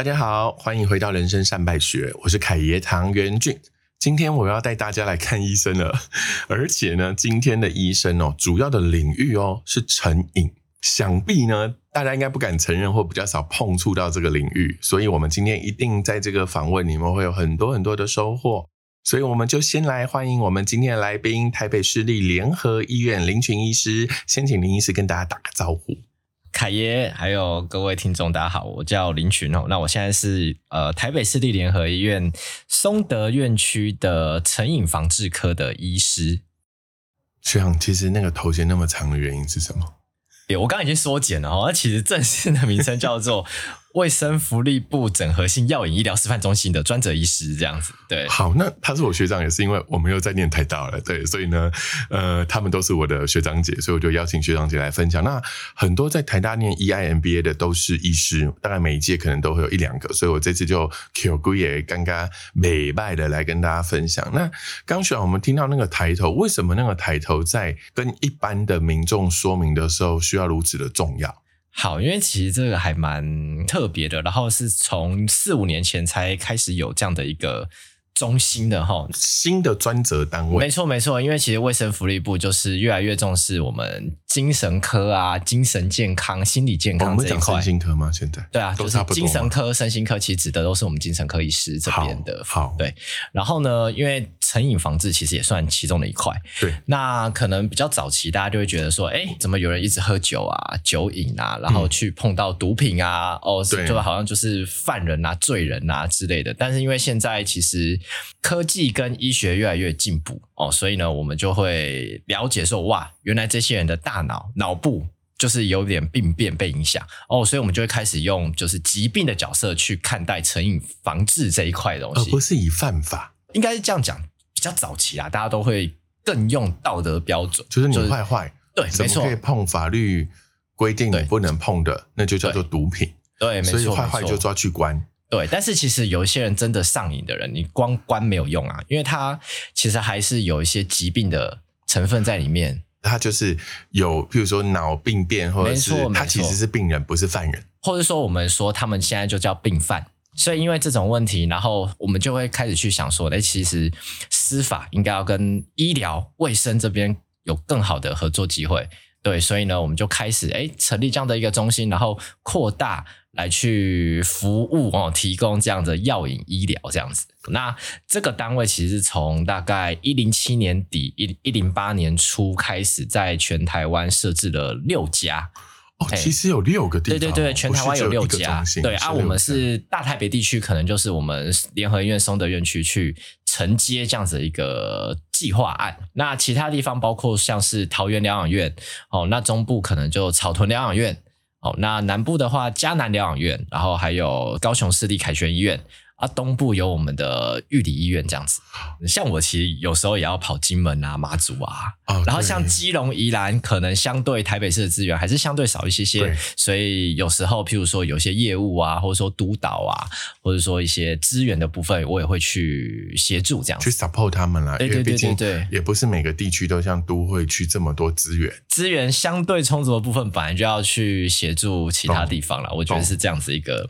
大家好，欢迎回到人生善败学，我是凯爷唐元俊。今天我要带大家来看医生了，而且呢，今天的医生哦，主要的领域哦是成瘾。想必呢，大家应该不敢承认或比较少碰触到这个领域，所以我们今天一定在这个访问里面会有很多很多的收获。所以我们就先来欢迎我们今天的来宾——台北市立联合医院林群医师。先请林医师跟大家打个招呼。凯爷，还有各位听众，大家好，我叫林群哦。那我现在是呃台北市立联合医院松德院区的成瘾防治科的医师。学长，其实那个头衔那么长的原因是什么？对，我刚刚已经缩减了哦。那其实正式的名称叫做。卫生福利部整合性药引医疗示范中心的专责医师这样子，对。好，那他是我学长，也是因为我们又在念台大了，对，所以呢，呃，他们都是我的学长姐，所以我就邀请学长姐来分享。那很多在台大念 EIMBA 的都是医师，大概每一届可能都会有一两个，所以我这次就 Q 姑也刚刚美拜的来跟大家分享。那刚学长，我们听到那个抬头，为什么那个抬头在跟一般的民众说明的时候需要如此的重要？好，因为其实这个还蛮特别的，然后是从四五年前才开始有这样的一个。中心的哈，新的专责单位，没错没错，因为其实卫生福利部就是越来越重视我们精神科啊、精神健康、心理健康这一块。身心科吗？现在对啊，就是精神科、身心科，其实指的都是我们精神科医师这边的。好，对。然后呢，因为成瘾防治其实也算其中的一块。对。那可能比较早期，大家就会觉得说，哎，怎么有人一直喝酒啊、酒瘾啊，然后去碰到毒品啊，哦，就好像就是犯人啊、罪人啊之类的。但是因为现在其实科技跟医学越来越进步哦，所以呢，我们就会了解说，哇，原来这些人的大脑脑部就是有点病变被影响哦，所以我们就会开始用就是疾病的角色去看待成瘾防治这一块东西，而不是以犯法，应该是这样讲，比较早期啊，大家都会更用道德标准，就是你坏坏，对，没错，可以碰法律规定你不能碰的，那就叫做毒品，对，没错坏坏就抓去关。对，但是其实有一些人真的上瘾的人，你光关没有用啊，因为他其实还是有一些疾病的成分在里面。他就是有，譬如说脑病变，或者是他其实是病人，不是犯人，或者说我们说他们现在就叫病犯。所以因为这种问题，然后我们就会开始去想说，哎，其实司法应该要跟医疗卫生这边有更好的合作机会。对，所以呢，我们就开始哎成立这样的一个中心，然后扩大来去服务哦，提供这样的药引医疗这样子。那这个单位其实从大概一零七年底一一零八年初开始，在全台湾设置了六家。哦，其实有六个地方，对对对，全台湾有六家。对啊，我们是大台北地区，可能就是我们联合医院松德院区去。承接这样子一个计划案，那其他地方包括像是桃园疗养院，哦，那中部可能就草屯疗养院，哦，那南部的话嘉南疗养院，然后还有高雄市立凯旋医院。啊，东部有我们的玉里医院这样子，像我其实有时候也要跑金门啊、马祖啊，然后像基隆、宜兰，可能相对台北市的资源还是相对少一些些，所以有时候譬如说有些业务啊，或者说督导啊，或者说一些资源的部分，我也会去协助这样去 support 他们啦。对对对对对，也不是每个地区都像都会去这么多资源，资源相对充足的部分，本来就要去协助其他地方了。我觉得是这样子一个。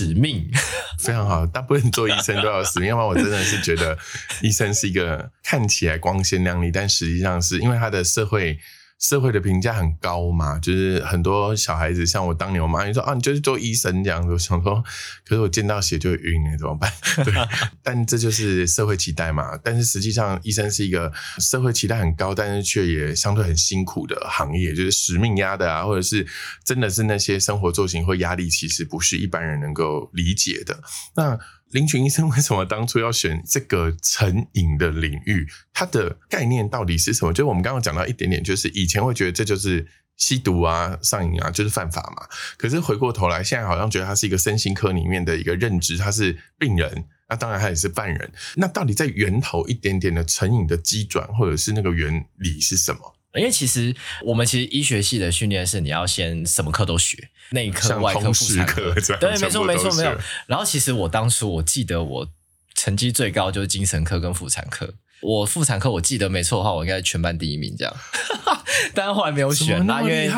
使命 非常好，大部分做医生都要使命，要不然我真的是觉得医生是一个看起来光鲜亮丽，但实际上是因为他的社会。社会的评价很高嘛，就是很多小孩子，像我当年我妈就说啊，你就是做医生这样子，想说，可是我见到血就晕了，怎么办？对，但这就是社会期待嘛。但是实际上，医生是一个社会期待很高，但是却也相对很辛苦的行业，就是使命压的啊，或者是真的是那些生活作息或压力，其实不是一般人能够理解的。那。林群医生为什么当初要选这个成瘾的领域？它的概念到底是什么？就是我们刚刚讲到一点点，就是以前会觉得这就是吸毒啊、上瘾啊，就是犯法嘛。可是回过头来，现在好像觉得它是一个身心科里面的一个认知，他是病人，那当然他也是犯人。那到底在源头一点点的成瘾的机转，或者是那个原理是什么？因为其实我们其实医学系的训练是你要先什么课都学，内科、外科、妇产科，对，没错，没错，没有。然后其实我当初我记得我成绩最高就是精神科跟妇产科。我妇产科我记得没错的话，我应该是全班第一名这样。但是后来没有选，啦因为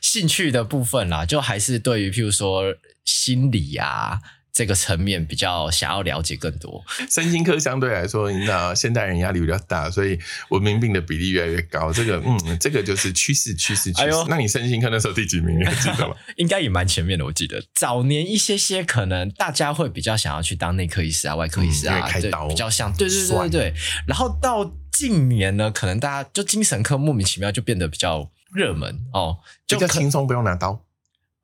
兴趣的部分啦，就还是对于譬如说心理啊。这个层面比较想要了解更多。身心科相对来说，你知道现代人压力比较大，所以文明病的比例越来越高。这个，嗯，这个就是趋势，趋势，趋势。那你身心科那时候第几名？你还记得吗？应该也蛮前面的，我记得早年一些些，可能大家会比较想要去当内科医师啊、外科医师啊，开刀比较像。对对对对对。然后到近年呢，可能大家就精神科莫名其妙就变得比较热门哦，就较轻松，不用拿刀。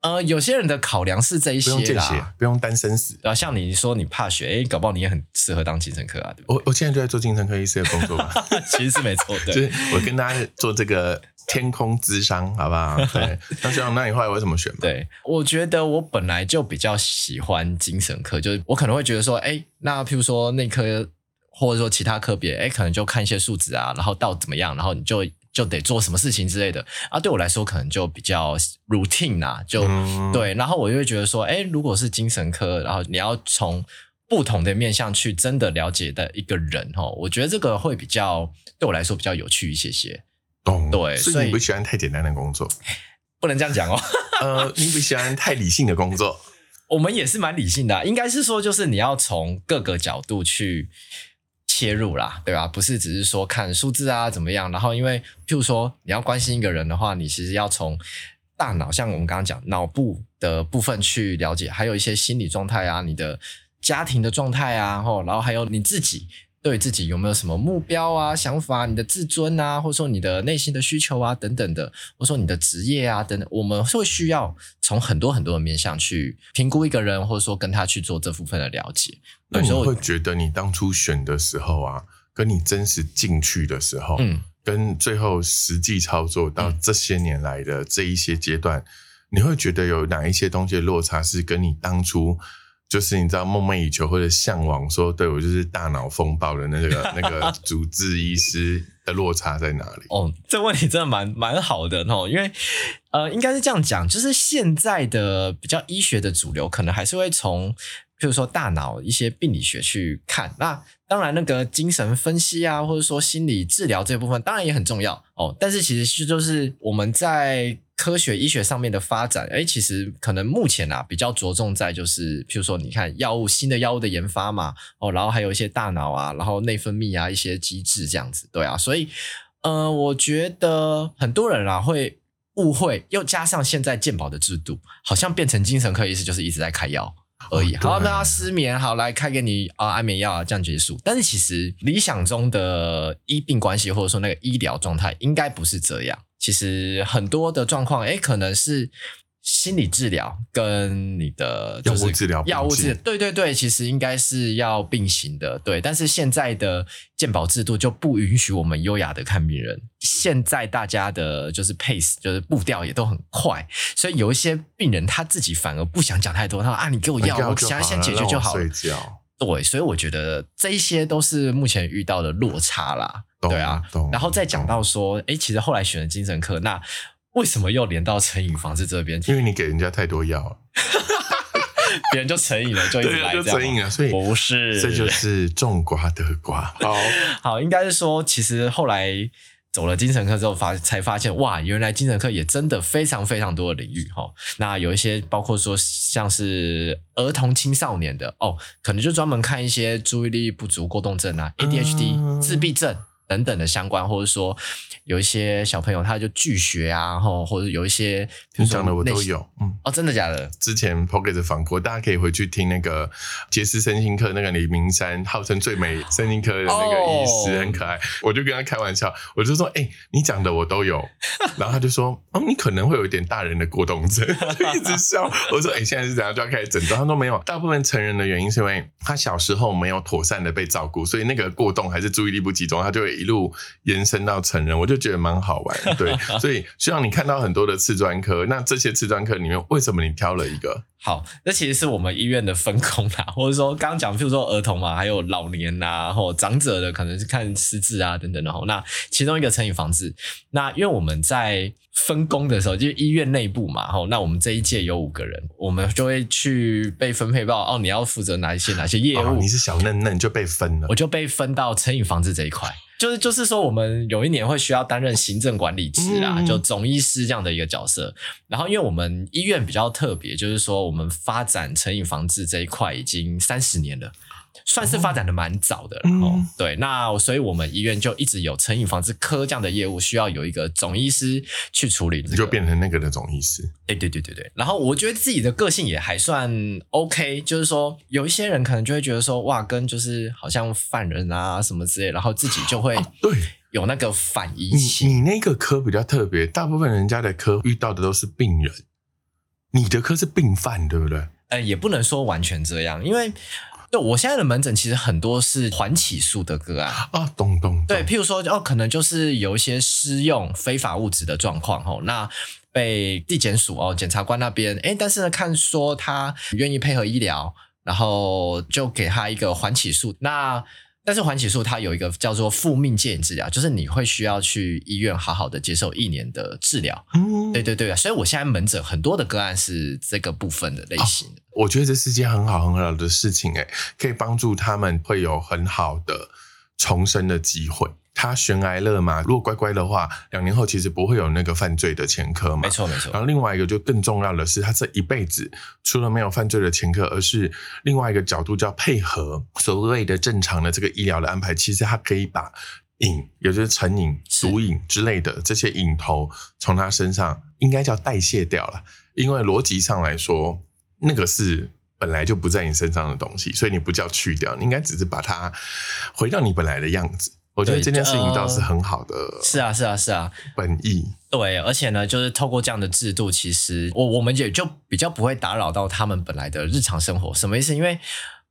呃，有些人的考量是这一些啦，不用担生死。然后像你说你怕血，哎，搞不好你也很适合当精神科啊。我我现在就在做精神科医师的工作嘛，其实是没错。就是我跟大家做这个天空之商，好不好？对。那这样，那你后来为什么选？对，我觉得我本来就比较喜欢精神科，就是我可能会觉得说，哎，那譬如说内科或者说其他科别，哎，可能就看一些数值啊，然后到怎么样，然后你就。就得做什么事情之类的啊，对我来说可能就比较 routine 啊，就对。然后我就会觉得说，哎，如果是精神科，然后你要从不同的面向去真的了解的一个人哦，我觉得这个会比较对我来说比较有趣一些些。懂对，所以你不喜欢太简单的工作，不能这样讲哦。呃，你不喜欢太理性的工作，我们也是蛮理性的，应该是说就是你要从各个角度去。切入啦，对吧？不是只是说看数字啊怎么样，然后因为譬如说你要关心一个人的话，你其实要从大脑，像我们刚刚讲脑部的部分去了解，还有一些心理状态啊，你的家庭的状态啊，后然后还有你自己。对自己有没有什么目标啊、想法？你的自尊啊，或者说你的内心的需求啊，等等的，或者说你的职业啊，等等，我们会需要从很多很多的面向去评估一个人，或者说跟他去做这部分的了解。那你会觉得你当初选的时候啊，跟你真实进去的时候，嗯，跟最后实际操作到这些年来的这一些阶段，你会觉得有哪一些东西的落差是跟你当初？就是你知道梦寐以求或者向往说，对我就是大脑风暴的那个那个 主治医师的落差在哪里？哦，这问题真的蛮蛮好的哦，因为呃，应该是这样讲，就是现在的比较医学的主流，可能还是会从譬如说大脑一些病理学去看。那当然，那个精神分析啊，或者说心理治疗这部分，当然也很重要哦。但是其实是就是我们在。科学医学上面的发展，哎，其实可能目前啊比较着重在就是，譬如说你看药物新的药物的研发嘛，哦，然后还有一些大脑啊，然后内分泌啊一些机制这样子，对啊，所以呃，我觉得很多人啊会误会，又加上现在健保的制度，好像变成精神科医师就是一直在开药。而已。好，那失眠好来开给你啊安眠药啊这样结束。但是其实理想中的医病关系或者说那个医疗状态应该不是这样。其实很多的状况，哎，可能是心理治疗跟你的药物治疗，药物治，对对对，其实应该是要并行的，对。但是现在的健保制度就不允许我们优雅的看病人。现在大家的就是 pace，就是步调也都很快，所以有一些病人他自己反而不想讲太多，他说啊，你给我药，我想要先解决就好了。睡觉。对，所以我觉得这一些都是目前遇到的落差啦。对啊，然后再讲到说，哎，其实后来选了精神科，那为什么又连到成瘾房子这边？因为你给人家太多药了，别人就成瘾了，就一直来就成瘾了。所以不是，这就是种瓜得瓜。好好，应该是说，其实后来。走了精神科之后，发才发现哇，原来精神科也真的非常非常多的领域哈。那有一些包括说像是儿童青少年的哦，可能就专门看一些注意力不足过动症啊、ADHD、自闭症。等等的相关，或者说有一些小朋友他就拒学啊，然后或者有一些你讲的我都有，嗯，哦，真的假的？之前 p o c k e t 访过，大家可以回去听那个杰斯身心科那个李明山，号称最美身心科的那个医师，很可爱。我就跟他开玩笑，我就说，哎，你讲的我都有。然后他就说，哦，你可能会有一点大人的过动症，就一直笑。我说，哎，现在是怎样就要开始诊断？他说没有，大部分成人的原因是因为他小时候没有妥善的被照顾，所以那个过动还是注意力不集中，他就会。一路延伸到成人，我就觉得蛮好玩。对，所以希望你看到很多的次专科。那这些次专科里面，为什么你挑了一个？好，那其实是我们医院的分工啦，或者说刚刚讲，譬如说儿童嘛，还有老年呐，或长者的，可能是看失智啊等等的。那其中一个成瘾防治，那因为我们在分工的时候，就医院内部嘛，吼，那我们这一届有五个人，我们就会去被分配到哦，你要负责哪一些哪些业务？你是小嫩嫩就被分了，我就被分到成瘾防治这一块。就是就是说，我们有一年会需要担任行政管理职啦，嗯就总医师这样的一个角色。然后，因为我们医院比较特别，就是说我们发展成瘾防治这一块已经三十年了。算是发展的蛮早的了嗯哦，对，那所以我们医院就一直有成瘾防治科这样的业务，需要有一个总医师去处理、这个，你就变成那个的总医师。对对对对对，然后我觉得自己的个性也还算 OK，就是说有一些人可能就会觉得说，哇，跟就是好像犯人啊什么之类，然后自己就会对有那个反移你，情。你那个科比较特别，大部分人家的科遇到的都是病人，你的科是病犯，对不对？呃，也不能说完全这样，因为对我现在的门诊其实很多是缓起诉的个案。啊，懂懂对，譬如说，哦，可能就是有一些施用非法物质的状况，哦，那被地检署哦检察官那边，诶，但是呢，看说他愿意配合医疗，然后就给他一个缓起诉。那但是环起素它有一个叫做复命戒瘾治疗，就是你会需要去医院好好的接受一年的治疗。嗯，对对对，所以我现在门诊很多的个案是这个部分的类型的。我觉得这是件很好很好的事情，哎，可以帮助他们会有很好的重生的机会。他悬崖勒马，如果乖乖的话，两年后其实不会有那个犯罪的前科嘛。没错没错然，后另外一个就更重要的是，他这一辈子除了没有犯罪的前科，而是另外一个角度叫配合所谓的正常的这个医疗的安排。其实他可以把瘾，也就是成瘾、是毒瘾之类的这些瘾头从他身上应该叫代谢掉了，因为逻辑上来说，那个是。本来就不在你身上的东西，所以你不叫去掉，你应该只是把它回到你本来的样子。我觉得对这件事情呃倒是很好的是啊是啊是啊，本意。对，而且呢，就是透过这样的制度，其实我我们也就比较不会打扰到他们本来的日常生活。什么意思？因为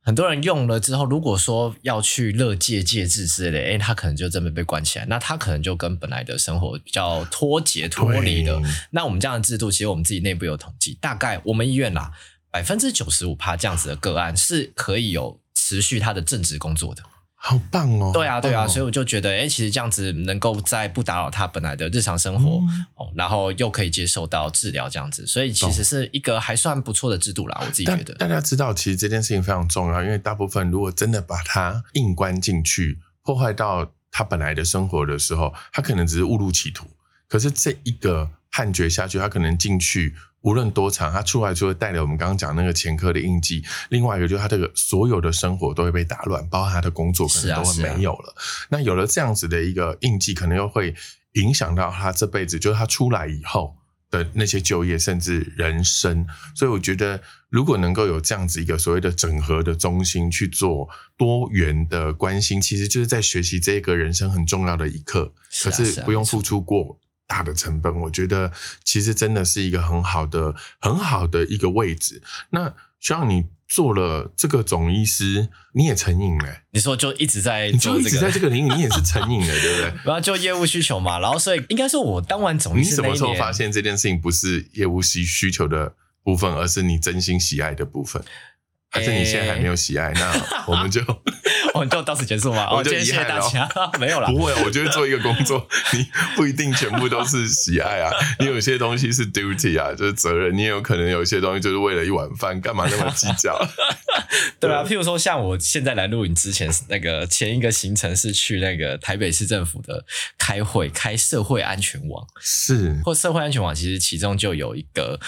很多人用了之后，如果说要去乐戒戒治之类的，诶，他可能就真的被关起来，那他可能就跟本来的生活比较脱节脱离了。那我们这样的制度，其实我们自己内部有统计，大概我们医院啦，百分之九十五趴这样子的个案是可以有持续他的正职工作的。好棒哦！对啊，对啊，哦所以我就觉得，哎，其实这样子能够在不打扰他本来的日常生活、嗯哦，然后又可以接受到治疗，这样子，所以其实是一个还算不错的制度啦，我自己觉得。大家知道，其实这件事情非常重要，因为大部分如果真的把它硬关进去，破坏到他本来的生活的时候，他可能只是误入歧途。可是这一个判决下去，他可能进去无论多长，他出来就会带了我们刚刚讲那个前科的印记。另外一个就是他这个所有的生活都会被打乱，包括他的工作可能都会没有了。那有了这样子的一个印记，可能又会影响到他这辈子，就是他出来以后。的那些就业甚至人生，所以我觉得如果能够有这样子一个所谓的整合的中心去做多元的关心，其实就是在学习这个人生很重要的一课。是啊可是不用付出过大的成本，我觉得其实真的是一个很好的、很好的一个位置。那需要你做了这个总医师，你也成瘾了、你说就一直在做这个，一直在这个领域，你也是成瘾了，对不对？然后就业务需求嘛，然后所以应该说，我当完总医师你什么时候发现这件事情不是业务需需求的部分，而是你真心喜爱的部分？还是你现在还没有喜爱？那我们就 哦，你就到此结束吗？我哦，就谢谢大家，没有啦不。会。我觉得做一个工作，你不一定全部都是喜爱啊，你有些东西是 duty 啊，就是责任。你也有可能有些东西就是为了一碗饭，干嘛那么计较？对啊，譬如说像我现在来录影之前，那个前一个行程是去那个台北市政府的开会，开社会安全网，是或社会安全网，其实其中就有一个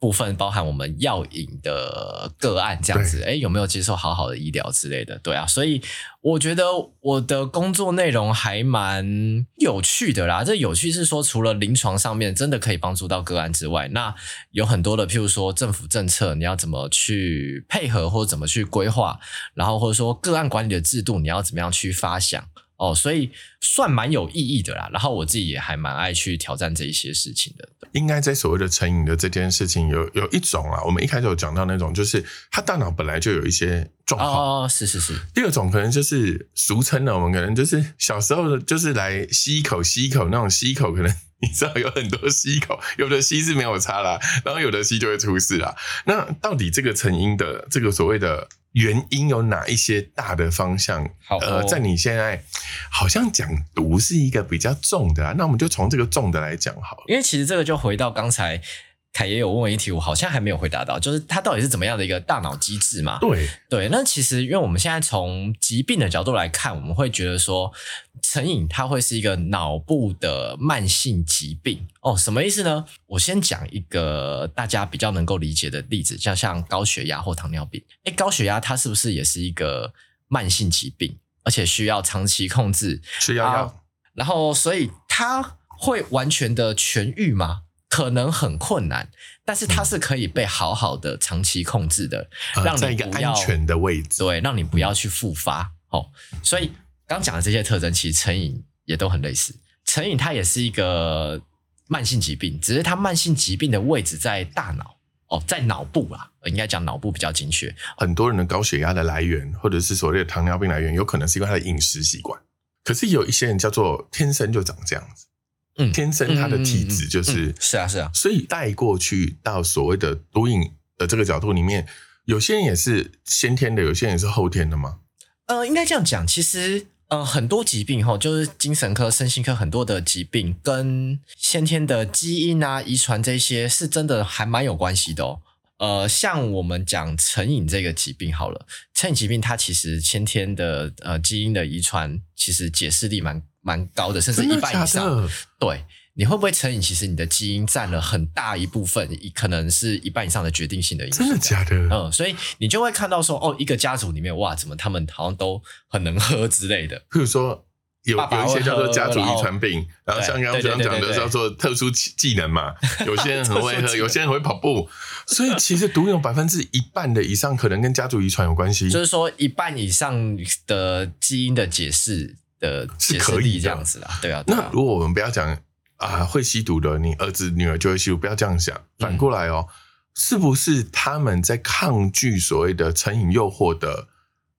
部分包含我们药引的个案，这样子，哎，有没有接受好好的医疗之类的？对啊，所以我觉得我的工作内容还蛮有趣的啦。这有趣是说，除了临床上面真的可以帮助到个案之外，那有很多的，譬如说政府政策，你要怎么去配合，或者怎么去规划，然后或者说个案管理的制度，你要怎么样去发想。哦，所以算蛮有意义的啦。然后我自己也还蛮爱去挑战这一些事情的。应该在所谓的成瘾的这件事情有有一种啊，我们一开始有讲到那种，就是他大脑本来就有一些状况。哦，是是是，第二种可能就是俗称的，我们可能就是小时候的，就是来吸一口吸一口那种吸一口，可能你知道有很多吸一口，有的吸是没有差啦，然后有的吸就会出事啦。那到底这个成因的这个所谓的原因有哪一些大的方向？好呃，哦在你现在好像讲毒是一个比较重的啊，那我们就从这个重的来讲好了。因为其实这个就回到刚才凯爷有问我一题，我好像还没有回答到，就是它到底是怎么样的一个大脑机制嘛？对，对，那其实因为我们现在从疾病的角度来看，我们会觉得说成瘾它会是一个脑部的慢性疾病哦。什么意思呢？我先讲一个大家比较能够理解的例子，像像高血压或糖尿病。哎，高血压它是不是也是一个慢性疾病，而且需要长期控制吃药药？然后，所以它会完全的痊愈吗？可能很困难，但是它是可以被好好的长期控制的，让在一个安全的位置，对，让你不要去复发。哦，所以刚讲的这些特征，其实成瘾也都很类似。成瘾它也是一个慢性疾病，只是它慢性疾病的位置在大脑，哦，在脑部啊，应该讲脑部比较精确。很多人的高血压的来源，或者是所谓的糖尿病来源，有可能是因为他的饮食习惯。可是有一些人叫做天生就长这样子。嗯，天生他的体质就是是啊是啊，所以带过去到所谓的毒瘾的这个角度里面，有些人也是先天的，有些人也是后天的吗？呃，应该这样讲，其实呃很多疾病哈，就是精神科、身心科很多的疾病跟先天的基因啊、遗传这些是真的还蛮有关系的哦。呃，像我们讲成瘾这个疾病好了，成瘾疾病它其实先天的呃基因的遗传其实解释力蛮。蛮高的，甚至一半以上。对，你会不会成瘾？其实你的基因占了很大一部分，可能是一半以上的决定性的因素。真的假的？嗯，所以你就会看到说，哦，一个家族里面，哇，怎么他们好像都很能喝之类的。譬如说，有有一些叫做家族遗传病，然后像刚刚讲讲的叫做特殊技能嘛，有些人很会喝，有些人会跑步。所以其实毒有百分之一半的以上可能跟家族遗传有关系。就是说，一半以上的基因的解释。的是可以这样子啊，对啊。那如果我们不要讲啊，会吸毒的，你儿子女儿就会吸毒，不要这样想。反过来哦，是不是他们在抗拒所谓的成瘾诱惑的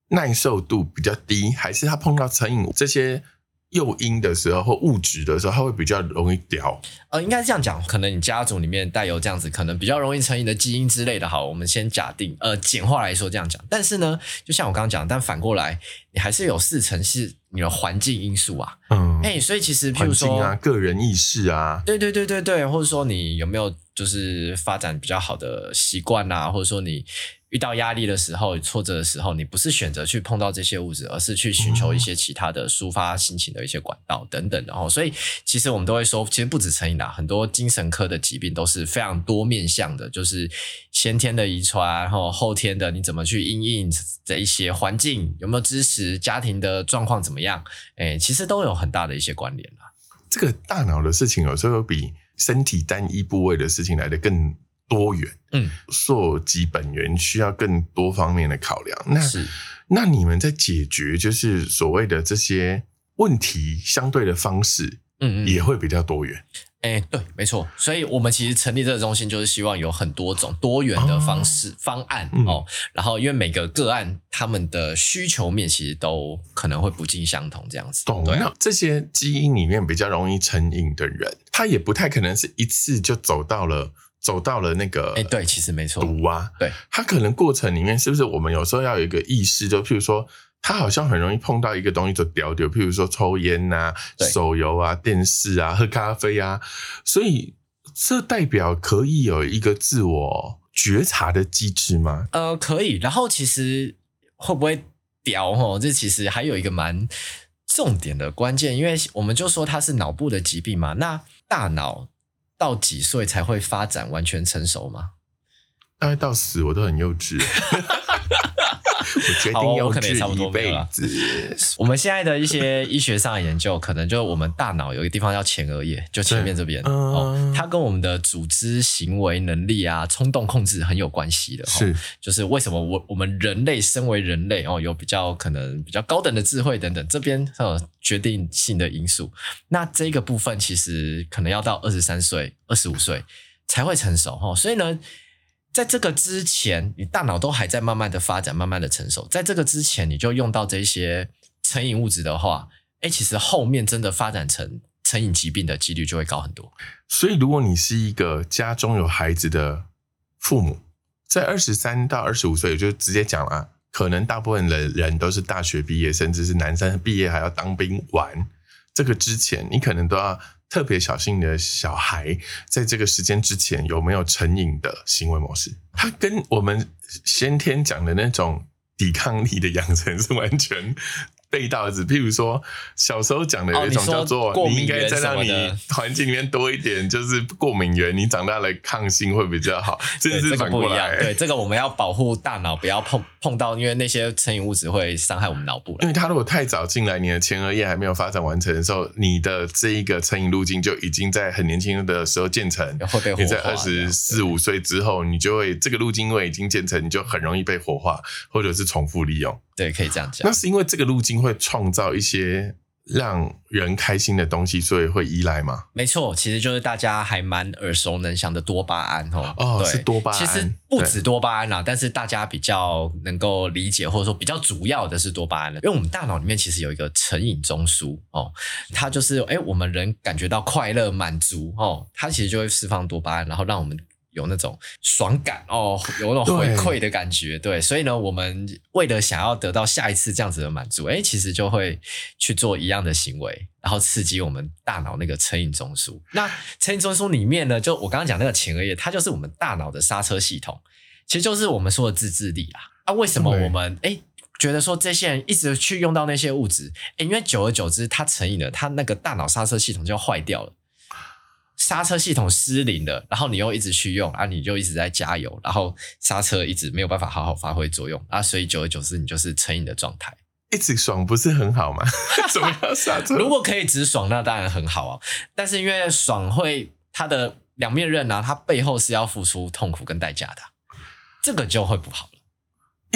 耐受度比较低，还是他碰到成瘾这些？诱因的时候或物质的时候，它会比较容易掉。呃，应该是这样讲，可能你家族里面带有这样子，可能比较容易成瘾的基因之类的。好，我们先假定，呃，简化来说这样讲。但是呢，就像我刚刚讲，但反过来，你还是有四成是你的环境因素啊。嗯，哎，所以其实，譬如说啊，个人意识啊，对对对对对，或者说你有没有就是发展比较好的习惯啊，或者说你。遇到压力的时候、挫折的时候，你不是选择去碰到这些物质，而是去寻求一些其他的抒发心情的一些管道等等。然后，所以其实我们都会说，其实不止成瘾啦，很多精神科的疾病都是非常多面向的，就是先天的遗传，然后后天的你怎么去因应这一些环境有没有支持，家庭的状况怎么样？哎，其实都有很大的一些关联啦。这个大脑的事情有时候比身体单一部位的事情来的更。多元，嗯，溯及本源需要更多方面的考量。那是，那你们在解决就是所谓的这些问题相对的方式，嗯嗯，也会比较多元。哎，对，没错。所以我们其实成立这个中心，就是希望有很多种多元的方式方案哦。然后，因为每个个案他们的需求面其实都可能会不尽相同，这样子。懂。那这些基因里面比较容易成瘾的人，他也不太可能是一次就走到了。走到了那个，哎，对，其实没错，毒啊，对，他可能过程里面是不是我们有时候要有一个意识，就譬如说，他好像很容易碰到一个东西就掉掉，譬如说抽烟呐、手游啊、电视啊、喝咖啡啊，所以这代表可以有一个自我觉察的机制吗？呃，可以。然后其实会不会掉？哦，这其实还有一个蛮重点的关键，因为我们就说它是脑部的疾病嘛，那大脑。到几岁才会发展完全成熟吗？大概到死我都很幼稚。我决定幼稚一辈子。我们现在的一些医学上的研究，可能就是我们大脑有一个地方叫前额叶，就前面这边哦，它跟我们的组织行为能力啊、冲动控制很有关系的。是，就是为什么我我们人类身为人类哦，有比较可能比较高等的智慧等等，这边有决定性的因素。那这个部分其实可能要到二十三岁、二十五岁才会成熟哈，所以呢。在这个之前，你大脑都还在慢慢的发展，慢慢的成熟。在这个之前，你就用到这些成瘾物质的话，哎，其实后面真的发展成成瘾疾病的几率就会高很多。所以，如果你是一个家中有孩子的父母，在二十三到二十五岁，就直接讲了，可能大部分的人都是大学毕业，甚至是男生毕业还要当兵完。这个之前，你可能都要特别小心你的小孩在这个时间之前有没有成瘾的行为模式。它跟我们先天讲的那种抵抗力的养成是完全。背道子，譬如说小时候讲的有一种叫做，你应该再让你环境里面多一点，就是过敏源，你长大了抗性会比较好。这是反过来，对这个我们要保护大脑，不要碰碰到，因为那些成瘾物质会伤害我们脑部。因为它如果太早进来，你的前额叶还没有发展完成的时候，你的这一个成瘾路径就已经在很年轻的时候建成。会被你在二十四五岁之后，你就会这个路径因为已经建成，你就很容易被活化，或者是重复利用。对，可以这样讲。那是因为这个路径会创造一些让人开心的东西，所以会依赖吗？没错，其实就是大家还蛮耳熟能详的多巴胺哦。哦，是多巴胺。其实不止多巴胺啦，但是大家比较能够理解，或者说比较主要的是多巴胺了。因为我们大脑里面其实有一个成瘾中枢哦，它就是哎，我们人感觉到快乐满足哦，它其实就会释放多巴胺，然后让我们。有那种爽感哦，有那种回馈的感觉，对，所以呢，我们为了想要得到下一次这样子的满足，哎，其实就会去做一样的行为，然后刺激我们大脑那个成瘾中枢。那成瘾中枢里面呢，就我刚刚讲那个前额叶，它就是我们大脑的刹车系统，其实就是我们说的自制力啊。啊，为什么我们哎觉得说这些人一直去用到那些物质？哎，因为久而久之，他成瘾了，他那个大脑刹车系统就要坏掉了。刹车系统失灵了，然后你又一直去用啊，你就一直在加油，然后刹车一直没有办法好好发挥作用啊，所以久而久之你就是成瘾的状态。一直爽不是很好吗？怎么要刹车？如果可以直爽，那当然很好啊。但是因为爽会它的两面刃啊，它背后是要付出痛苦跟代价的，这个就会不好了。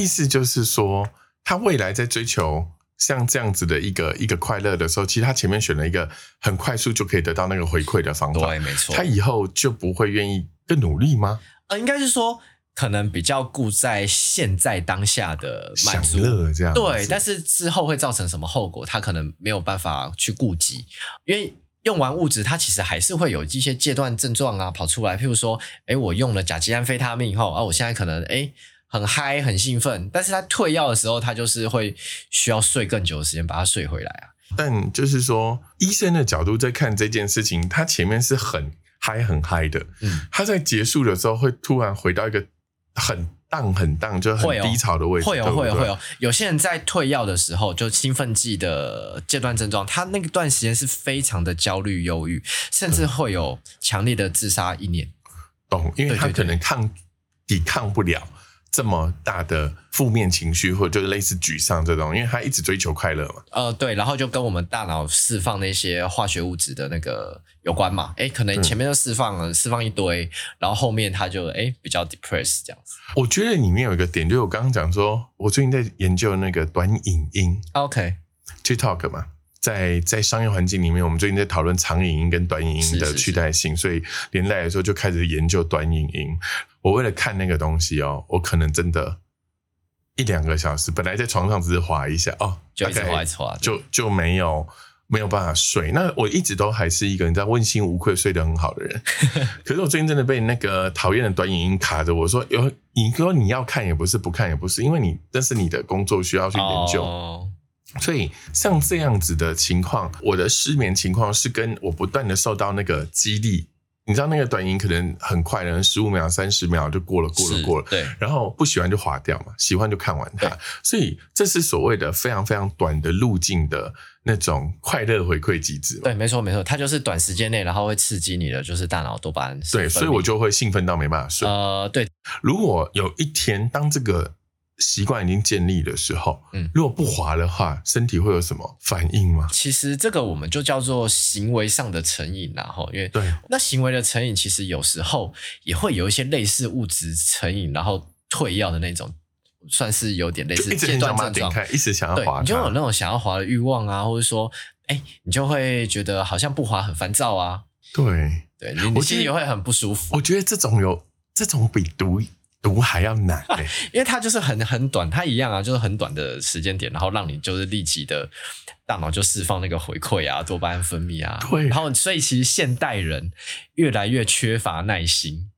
意思就是说，他未来在追求。像这样子的一个一个快乐的时候，其实他前面选了一个很快速就可以得到那个回馈的方法，对，没错。他以后就不会愿意更努力吗？呃，应该是说，可能比较顾在现在当下的满足这样，对。但是之后会造成什么后果，他可能没有办法去顾及，因为用完物质，它其实还是会有一些戒断症状啊跑出来。譬如说，哎，我用了甲基安非他命以后，啊，我现在可能哎。很嗨，很兴奋，但是他退药的时候，他就是会需要睡更久的时间把它睡回来啊。但就是说，医生的角度在看这件事情，他前面是很嗨、很嗨的，嗯，他在结束的时候会突然回到一个很荡、很荡，就很低潮的位置。会有，会有，会有。有些人在退药的时候，就兴奋剂的戒断症状，他那个段时间是非常的焦虑、忧郁，甚至会有强烈的自杀意念。懂，因为他可能抗抵抗不了。这么大的负面情绪，或者就是类似沮丧这种，因为他一直追求快乐嘛。呃，对，然后就跟我们大脑释放那些化学物质的那个有关嘛。哎，可能前面就释放了，释放一堆，然后后面他就哎比较 depressed 这样子。我觉得里面有一个点，就是我刚刚讲说，我最近在研究那个短影音，OK，TikTok 嘛。在在商业环境里面，我们最近在讨论长影音跟短影音的取代性，所以连带的时候就开始研究短影音。我为了看那个东西哦，我可能真的一两个小时，本来在床上只是滑一下哦，就一直滑一直滑，就就没有没有办法睡。那我一直都还是一个你知道问心无愧、睡得很好的人。可是我最近真的被那个讨厌的短影音卡着。我说有你说你要看也不是，不看也不是，因为你这是你的工作需要去研究。所以像这样子的情况，我的失眠情况是跟我不断的受到那个激励。你知道那个短音可能很快，可能十五秒、三十秒就过了，过了，过了。对。然后不喜欢就划掉嘛，喜欢就看完它。所以这是所谓的非常非常短的路径的那种快乐回馈机制。对，没错，没错，它就是短时间内，然后会刺激你的就是大脑多巴胺。对，所以我就会兴奋到没办法睡。呃，对。如果有一天当这个。习惯已经建立的时候，嗯，如果不滑的话，身体会有什么反应吗？其实这个我们就叫做行为上的成瘾然后因为对，那行为的成瘾其实有时候也会有一些类似物质成瘾，然后退药的那种，算是有点类似阶段症状，一直想要滑，你就有那种想要滑的欲望啊，或者说，哎，你就会觉得好像不滑很烦躁啊，对，对你心里会很不舒服。我觉得这种有这种比毒。读还要难，因为它就是很很短，它一样啊，就是很短的时间点，然后让你就是立即的大脑就释放那个回馈啊，多巴胺分泌啊，对，然后所以其实现代人越来越缺乏耐心，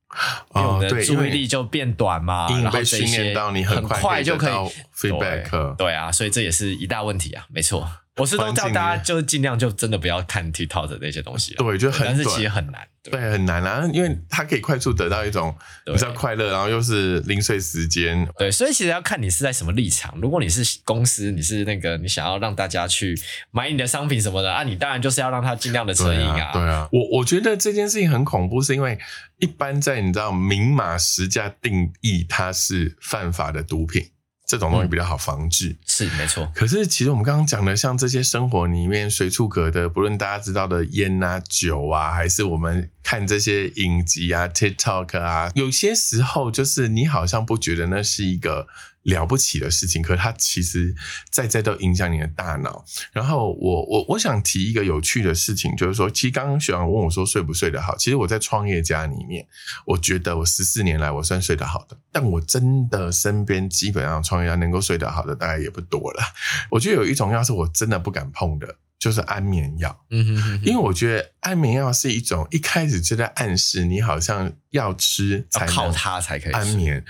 我们的注意力就变短嘛，然后这些到你很快就可以 feedback，对啊，所以这也是一大问题啊，没错。我是都叫大家就尽量就真的不要看 TikTok 的那些东西了，对就很但是其实很难，对。对，很难啊，因为它可以快速得到一种对。比较快乐，然后又是零碎时间。对，所以其实要看你是在什么立场。如果你是公司，你是那个你想要让大家去买你的商品什么的啊，你当然就是要让它尽量的成瘾对啊，对啊，我我觉得这件事情很恐怖，是因为一般在你知道明码实价定义它是犯法的毒品，这种东西比较好防治。是没错，可是，其实我们刚刚讲的，像这些生活里面随处可得，不论大家知道的烟啊、酒啊，还是我们看这些影集啊、TikTok 啊，有些时候就是你好像不觉得那是一个了不起的事情，可它其实在在都影响你的大脑。然后我我我想提一个有趣的事情，就是说，其实刚刚学长问我说睡不睡得好，其实我在创业家里面，我觉得我十四年来我算睡得好的，但我真的身边基本上创业家能够睡得好的大概也不多了。我觉得有一种药是我真的不敢碰的，就是安眠药，嗯哼哼哼，因为我觉得安眠药是一种一开始就在暗示你好像要吃才要靠它才可以安眠。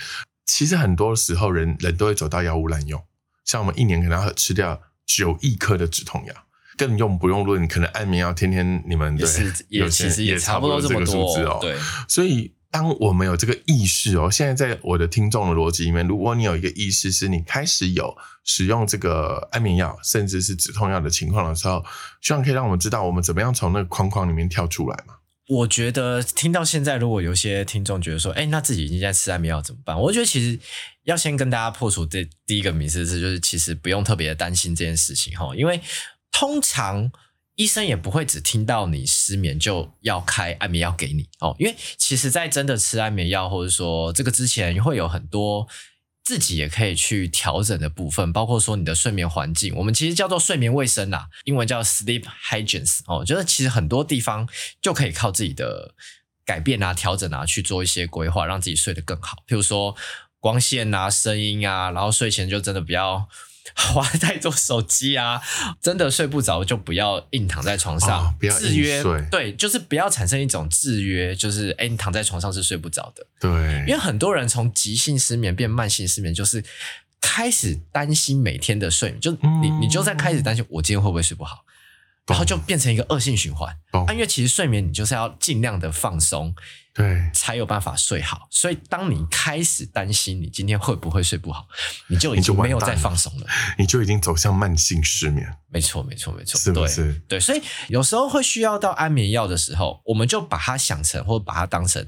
其实很多时候人人都会走到药物滥用，像我们一年可能要吃掉九亿颗的止痛药。更用不用论，可能安眠药天天你们对也是也有其实也差差不多这么这个数多字哦。对，所以当我们有这个意识哦，现在在我的听众的逻辑里面，如果你有一个意识是你开始有使用这个安眠药，甚至是止痛药的情况的时候，希望可以让我们知道我们怎么样从那个框框里面跳出来嘛。我觉得听到现在，如果有些听众觉得说，哎，那自己已经在吃安眠药怎么办？我觉得其实要先跟大家破除这第一个迷思是，就是其实不用特别担心这件事情哈，因为通常医生也不会只听到你失眠就要开安眠药给你哦，因为其实，在真的吃安眠药或者说这个之前，会有很多。自己也可以去调整的部分，包括说你的睡眠环境，我们其实叫做睡眠卫生啦，英文叫 sleep hygiene 哦，就是其实很多地方就可以靠自己的改变啊、调整啊去做一些规划，让自己睡得更好。譬如说光线啊、声音啊，然后睡前就真的不要 花在做手机啊，真的睡不着就不要硬躺在床上，哦不要制约对，就是不要产生一种制约，就是哎，你躺在床上是睡不着的。对，因为很多人从急性失眠变慢性失眠，就是开始担心每天的睡眠，就你嗯。你就在开始担心我今天会不会睡不好，然后就变成一个恶性循环。因为其实睡眠你就是要尽量的放松，对，才有办法睡好。所以当你开始担心你今天会不会睡不好，你就已经没有再放松了。你就已经走向慢性失眠，没错，没错，没错，是不是？对，所以有时候会需要到安眠药的时候，我们就把它想成或者把它当成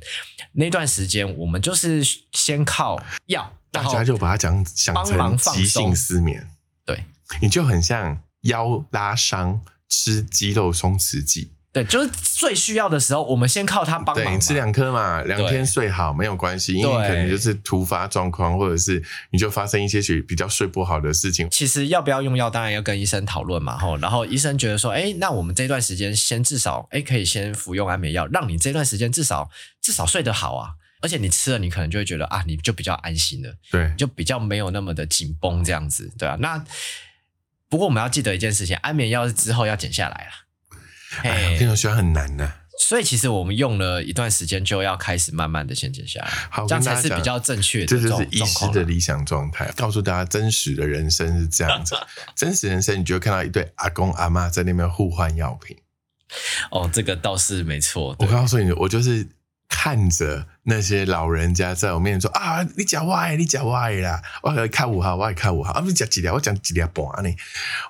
那段时间，我们就是先靠药，大家就把它讲想成急性失眠，对。你就很像腰拉伤吃肌肉松弛剂。对，就是最需要的时候，我们先靠它帮忙。对你吃两颗嘛，两天睡好没有关系，因为可能就是突发状况，或者是你就发生一些许比较睡不好的事情。其实要不要用药，当然要跟医生讨论嘛，吼。然后医生觉得说，哎，那我们这段时间先至少，哎，可以先服用安眠药，让你这段时间至少至少睡得好啊。而且你吃了，你可能就会觉得啊，你就比较安心了，对，就比较没有那么的紧绷这样子，对啊。那不过我们要记得一件事情，安眠药是之后要减下来了。哎这种学很难呢、所以其实我们用了一段时间，就要开始慢慢的先减下来，好这样才是比较正确的这就是医师的理想状态，告诉大家真实的人生是这样子。真实人生，你就会看到一对阿公阿妈在那边互换药品。哦，这个倒是没错。我告诉你，我就是看着那些老人家在我面前说啊，你讲我的，你讲我的啦，我来看五号，我来看五号，啊，你讲几条，我讲几条半呢？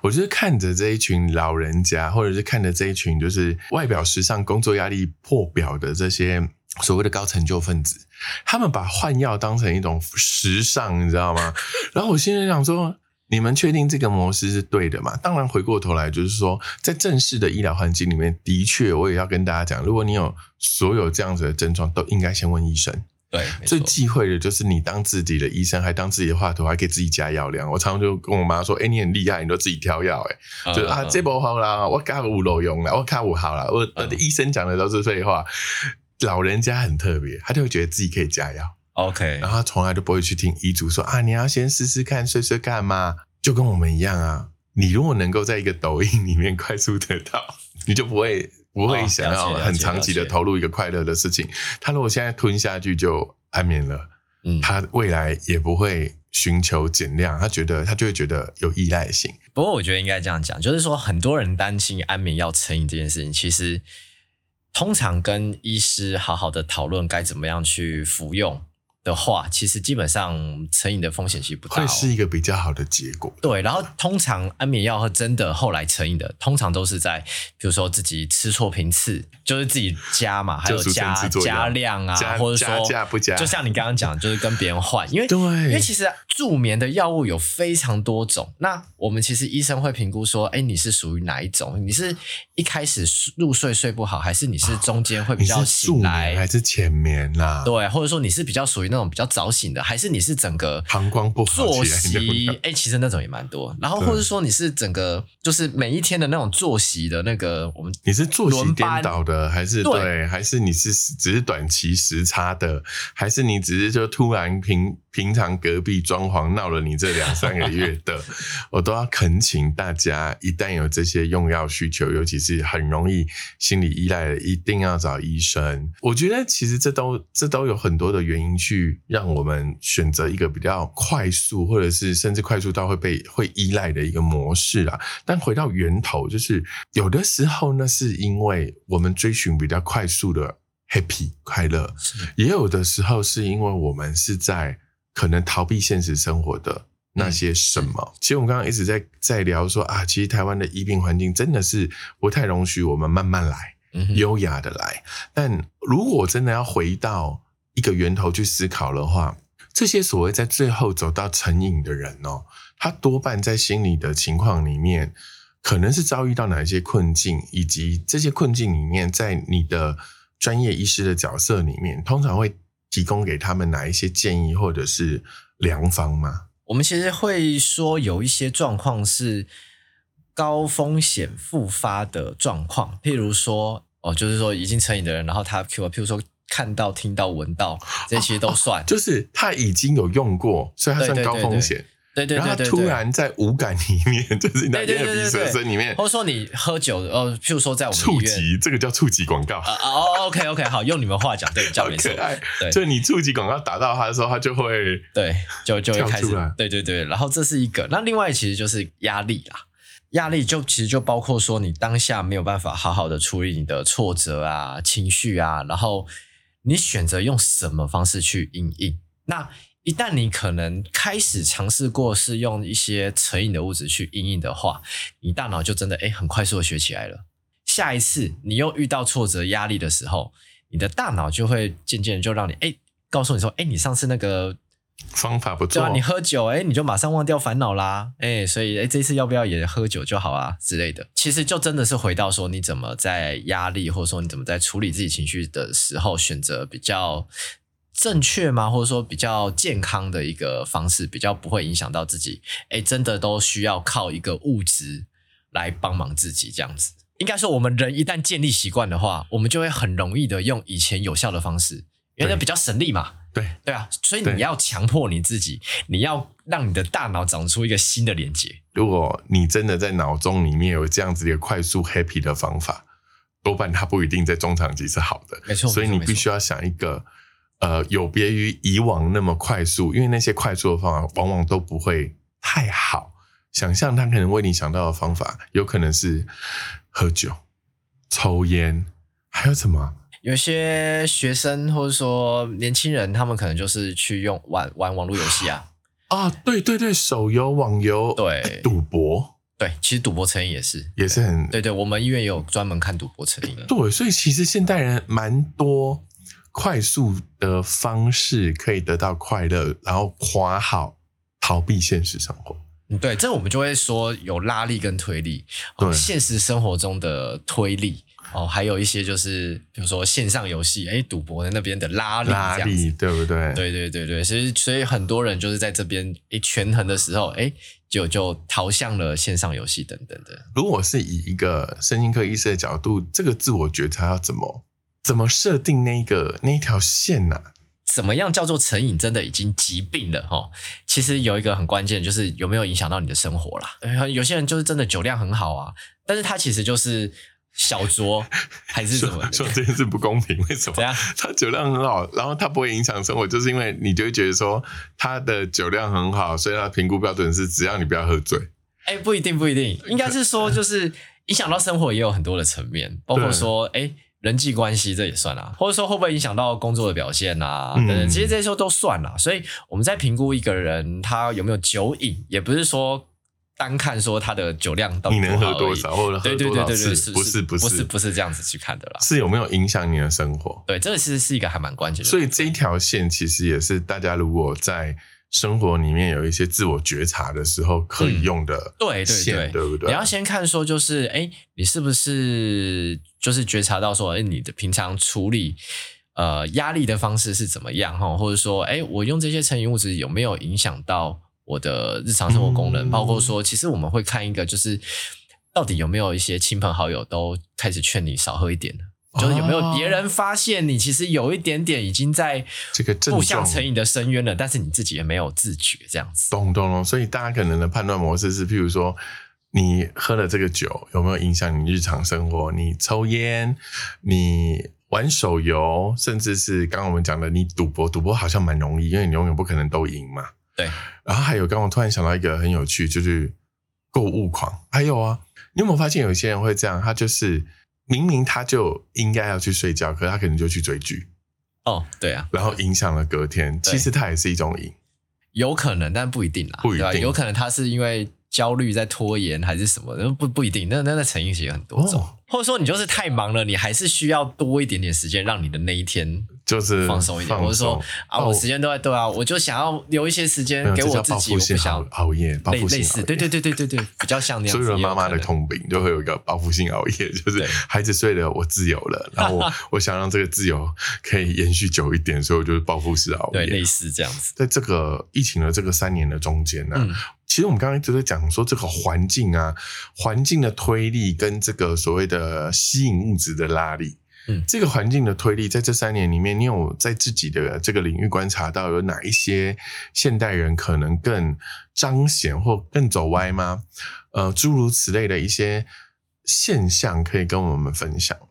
我就是看着这一群老人家，或者是看着这一群就是外表时尚、工作压力破表的这些所谓的高成就分子，他们把换药当成一种时尚，你知道吗？然后我现在想说。你们确定这个模式是对的吗？当然，回过头来就是说，在正式的医疗环境里面，的确，我也要跟大家讲，如果你有所有这样子的症状，都应该先问医生。对，最忌讳的就是你当自己的医生，还当自己的画图，还给自己加药量。我常常就跟我妈说：“哎、你很厉害，你都自己挑药。”哎，就是啊，嗯这不好啦，我卡五楼用啦，我卡五好啦。我我的医生讲的都是废话。老人家很特别，他就会觉得自己可以加药。OK，然后他从来都不会去听医嘱说啊，你要先试试看，睡睡看嘛，就跟我们一样啊。你如果能够在一个抖音里面快速得到，你就不会不会哦想要很长期的投入一个快乐的事情。他如果现在吞下去就安眠了，嗯，他未来也不会寻求减量，他觉得他就会觉得有依赖性。不过我觉得应该这样讲，就是说很多人担心安眠药成瘾这件事情，其实通常跟医师好好的讨论该怎么样去服用。的话，其实基本上成瘾的风险其实不大，会是一个比较好的结果。对，然后通常安眠药和真的后来成瘾的，通常都是在比如说自己吃错频次，就是自己加嘛，还有加加量啊，或者说加不加，就像你刚刚讲，就是跟别人换，因为对，因为其实助眠的药物有非常多种，那我们其实医生会评估说，哎，你是属于哪一种？你是一开始入睡睡不好，还是你是中间会比较醒来，还是浅眠啦？对，或者说你是比较属于那种比较早醒的，还是你是整个膀胱不好作息？哎，其实那种也蛮多。然后或者说你是整个就是每一天的那种作息的那个，我们你是作息颠倒的，还是对？还是你是只是短期时差的？还是你只是就突然平平常隔壁装潢闹了你这两三个月的？我都要恳请大家，一旦有这些用药需求，尤其是很容易心理依赖的，一定要找医生。我觉得其实这都这都有很多的原因去让我们选择一个比较快速，或者是甚至快速到会被会依赖的一个模式啦。但回到源头，就是有的时候呢，是因为我们追寻比较快速的 happy 快乐，也有的时候是因为我们是在可能逃避现实生活的那些什么。其实我们刚刚一直在在聊说啊，其实台湾的医病环境真的是不太容许我们慢慢来，优雅的来。但如果真的要回到一个源头去思考的话，这些所谓在最后走到成瘾的人哦，他多半在心理的情况里面，可能是遭遇到哪一些困境，以及这些困境里面，在你的专业医师的角色里面，通常会提供给他们哪一些建议或者是良方吗？我们其实会说有一些状况是高风险复发的状况，譬如说哦，就是说已经成瘾的人，然后他 Q，譬如说。看到、听到、闻到，这些都算。就是他已经有用过，所以他算高风险。对对对。然后突然在无感里面，就是你的鼻舌声里面，或者说你喝酒，呃，譬如说在我们触及，这个叫触及广告。哦，OK OK，好，用你们话讲，对，叫没错。对，就你触及广告打到他的时候，他就会对，就就会开始。对对对，然后这是一个。那另外其实就是压力啦。压力就其实就包括说，你当下没有办法好好的处理你的挫折啊、情绪啊，然后。你选择用什么方式去应应？那一旦你可能开始尝试过是用一些成瘾的物质去应应的话，你大脑就真的诶很快速的学起来了。下一次你又遇到挫折压力的时候，你的大脑就会渐渐就让你诶告诉你说诶你上次那个。方法不错，你喝酒，诶，你就马上忘掉烦恼啦，诶，所以，诶，这次要不要也喝酒就好啊之类的？其实就真的是回到说，你怎么在压力，或者说你怎么在处理自己情绪的时候，选择比较正确吗？或者说比较健康的一个方式，比较不会影响到自己？哎，真的都需要靠一个物质来帮忙自己这样子。应该说，我们人一旦建立习惯的话，我们就会很容易的用以前有效的方式，因为比较省力嘛。对对啊，所以你要强迫你自己，你要让你的大脑长出一个新的连接。如果你真的在脑中里面有这样子一个快速 happy 的方法，多半它不一定在中长期是好的。没错，所以你必须要想一个呃，有别于以往那么快速，因为那些快速的方法往往都不会太好。想象他可能为你想到的方法，有可能是喝酒、抽烟，还有什么？有些学生或者说年轻人，他们可能就是去用玩玩网络游戏啊啊，对对对，手游、网游，对，赌博，对，其实赌博成瘾也是也是很对对，我们医院也有专门看赌博成瘾的，对，所以其实现代人蛮多快速的方式可以得到快乐，然后夸好逃避现实生活。嗯，对，这我们就会说有拉力跟推力，对，现实生活中的推力。哦，还有一些就是，比如说线上游戏，哎，赌博的那边的拉力，拉力，对不对？对对对对，所以所以很多人就是在这边一权衡的时候，哎，就就逃向了线上游戏等等的。如果是以一个身心科医师的角度，这个自我觉察要怎么怎么设定那个那一条线呢？怎么样叫做成瘾？真的已经疾病了哈？其实有一个很关键，就是有没有影响到你的生活啦。有些人就是真的酒量很好啊，但是他其实就是。小酌 还是什么说？说这件事不公平，为什么怎？样？他酒量很好，然后他不会影响生活，就是因为你就会觉得说他的酒量很好，所以他的评估标准是只要你不要喝醉。哎、不一定，不一定，应该是说，就是影响到生活也有很多的层面，包括说，哎、人际关系这也算啦，或者说会不会影响到工作的表现啊，嗯等等，其实这些都算啦。所以我们在评估一个人他有没有酒瘾，也不是说单看说他的酒量到底你能喝多少，或者喝对对多少对对对，次？不是不是是不是这样子去看的啦。是有没有影响你的生活？对，这个其实是一个还蛮关键的。所以这一条线其实也是大家如果在生活里面有一些自我觉察的时候可以用的嗯对对，对，对不对？你要先看说，就是哎，你是不是就是觉察到说，哎，你的平常处理呃压力的方式是怎么样哈？或者说，哎，我用这些成瘾物质有没有影响到我的日常生活功能？嗯包括说，其实我们会看一个，就是到底有没有一些亲朋好友都开始劝你少喝一点呢。就是有没有别人发现你其实有一点点已经在这个症步向成瘾的深渊了，但是你自己也没有自觉，这样子。懂懂懂，所以大家可能的判断模式是，譬如说，你喝了这个酒有没有影响你日常生活？你抽烟，你玩手游，甚至是刚刚我们讲的，你赌博，赌博好像蛮容易，因为你永远不可能都赢嘛。对，然后还有，刚刚我突然想到一个很有趣，就是购物狂。还有啊，你有没有发现有些人会这样？他就是明明他就应该要去睡觉，可是他可能就去追剧，哦，对啊，然后影响了隔天。其实他也是一种瘾。有可能，但不一定啦，不一？定有可能他是因为焦虑在拖延，还是什么的，不不一定。那那那成因其实有很多种，哦或者说你就是太忙了，你还是需要多一点点时间，让你的那一天就是放松一点。放或者说啊，哦我时间都在对啊，我就想要留一些时间给我自己，我不想性熬熬夜，报类类似，对对对对对对，比较像那样子。所有的妈妈的也有可能通病就会有一个报复性熬夜，就是孩子睡了，我自由了，然后我我想让这个自由可以延续久一点，所以我就是报复式熬对类。似这样子。在这个疫情的这个三年的中间呢、嗯其实我们刚刚一直在讲说这个环境啊，环境的推力跟这个所谓的吸引物质的拉力。嗯这个环境的推力，在这三年里面，你有在自己的这个领域观察到有哪一些现代人可能更彰显或更走歪吗？呃，诸如此类的一些现象，可以跟我们分享吗？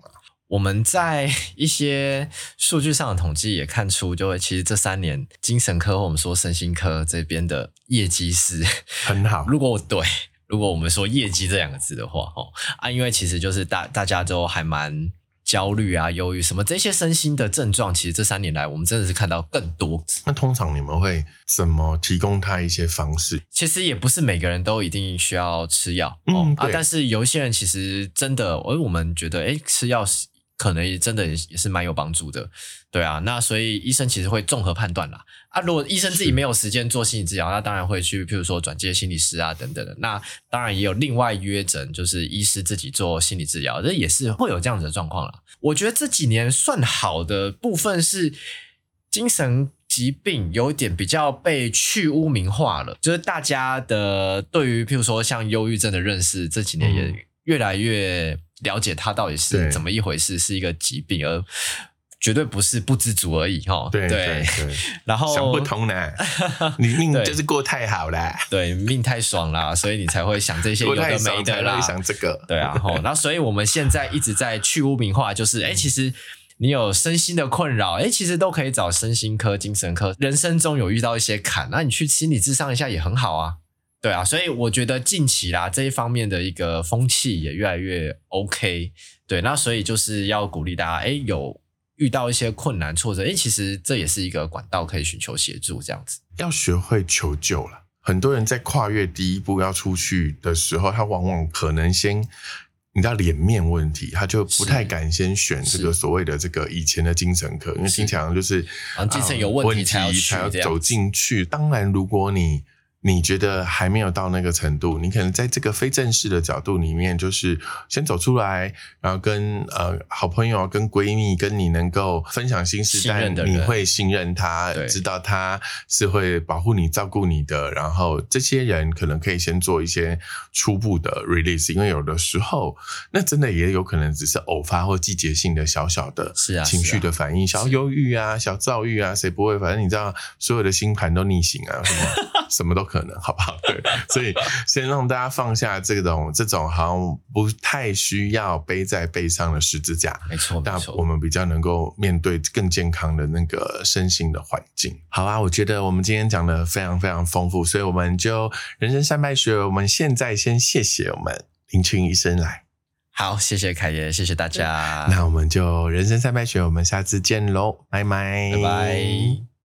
我们在一些数据上的统计也看出，就会其实这三年精神科或我们说身心科这边的业绩是很好，如果对，如果我们说业绩这两个字的话，哦啊，因为其实就是大大家都还蛮焦虑啊、忧郁什么这些身心的症状，其实这三年来我们真的是看到更多。那通常你们会怎么提供他一些方式？其实也不是每个人都一定需要吃药、哦啊，嗯对但是有一些人其实真的，而我们觉得，哎，吃药是可能也真的也也是蛮有帮助的，对啊。那所以医生其实会综合判断啦。啊，如果医生自己没有时间做心理治疗，那当然会去，譬如说转介心理师啊等等的。那当然也有另外约诊，就是医师自己做心理治疗，这也是会有这样子的状况啦。我觉得这几年算好的部分是精神疾病有点比较被去污名化了，就是大家的对于譬如说像忧郁症的认识，这几年嗯也越来越了解它到底是怎么一回事，是一个疾病，而绝对不是不知足而已哈。对对对，然后想不通呢，你命就是过太好了，对命太爽啦，所以你才会想这些 有的没的啦。想这个。对啊，吼，然后所以我们现在一直在去污名化，就是哎，其实你有身心的困扰，哎，其实都可以找身心科、精神科。人生中有遇到一些坎，那你去心理咨商一下也很好啊。对啊，所以我觉得近期啦这一方面的一个风气也越来越 OK。对，那所以就是要鼓励大家，哎，有遇到一些困难挫折，哎，其实这也是一个管道可以寻求协助，这样子。要学会求救了。很多人在跨越第一步要出去的时候，他往往可能先，你知道脸面问题，他就不太敢先选这个所谓的这个以前的精神科，因为听起来好像就是精神有问问题才要去才要走进去。当然，如果你你觉得还没有到那个程度，你可能在这个非正式的角度里面，就是先走出来，然后跟呃好朋友、跟闺蜜、跟你能够分享心事，但你会信任他，知道他是会保护你、照顾你的。然后这些人可能可以先做一些初步的 release，因为有的时候那真的也有可能只是偶发或季节性的小小的是啊情绪的反应，小忧郁啊、小躁郁啊，谁不会？反正你知道，所有的星盘都逆行啊，什么 什么都可能，好不好？对，所以先让大家放下这种这种好像不太需要背在背上的十字架，没错，没那。我们比较能够面对更健康的那个身心的环境。好啊，我觉得我们今天讲的非常非常丰富，所以我们就人生三拜学，我们现在先谢谢我们林群医生来，好，谢谢凯爷，谢谢大家，那我们就人生三拜学，我们下次见喽，拜拜，拜拜。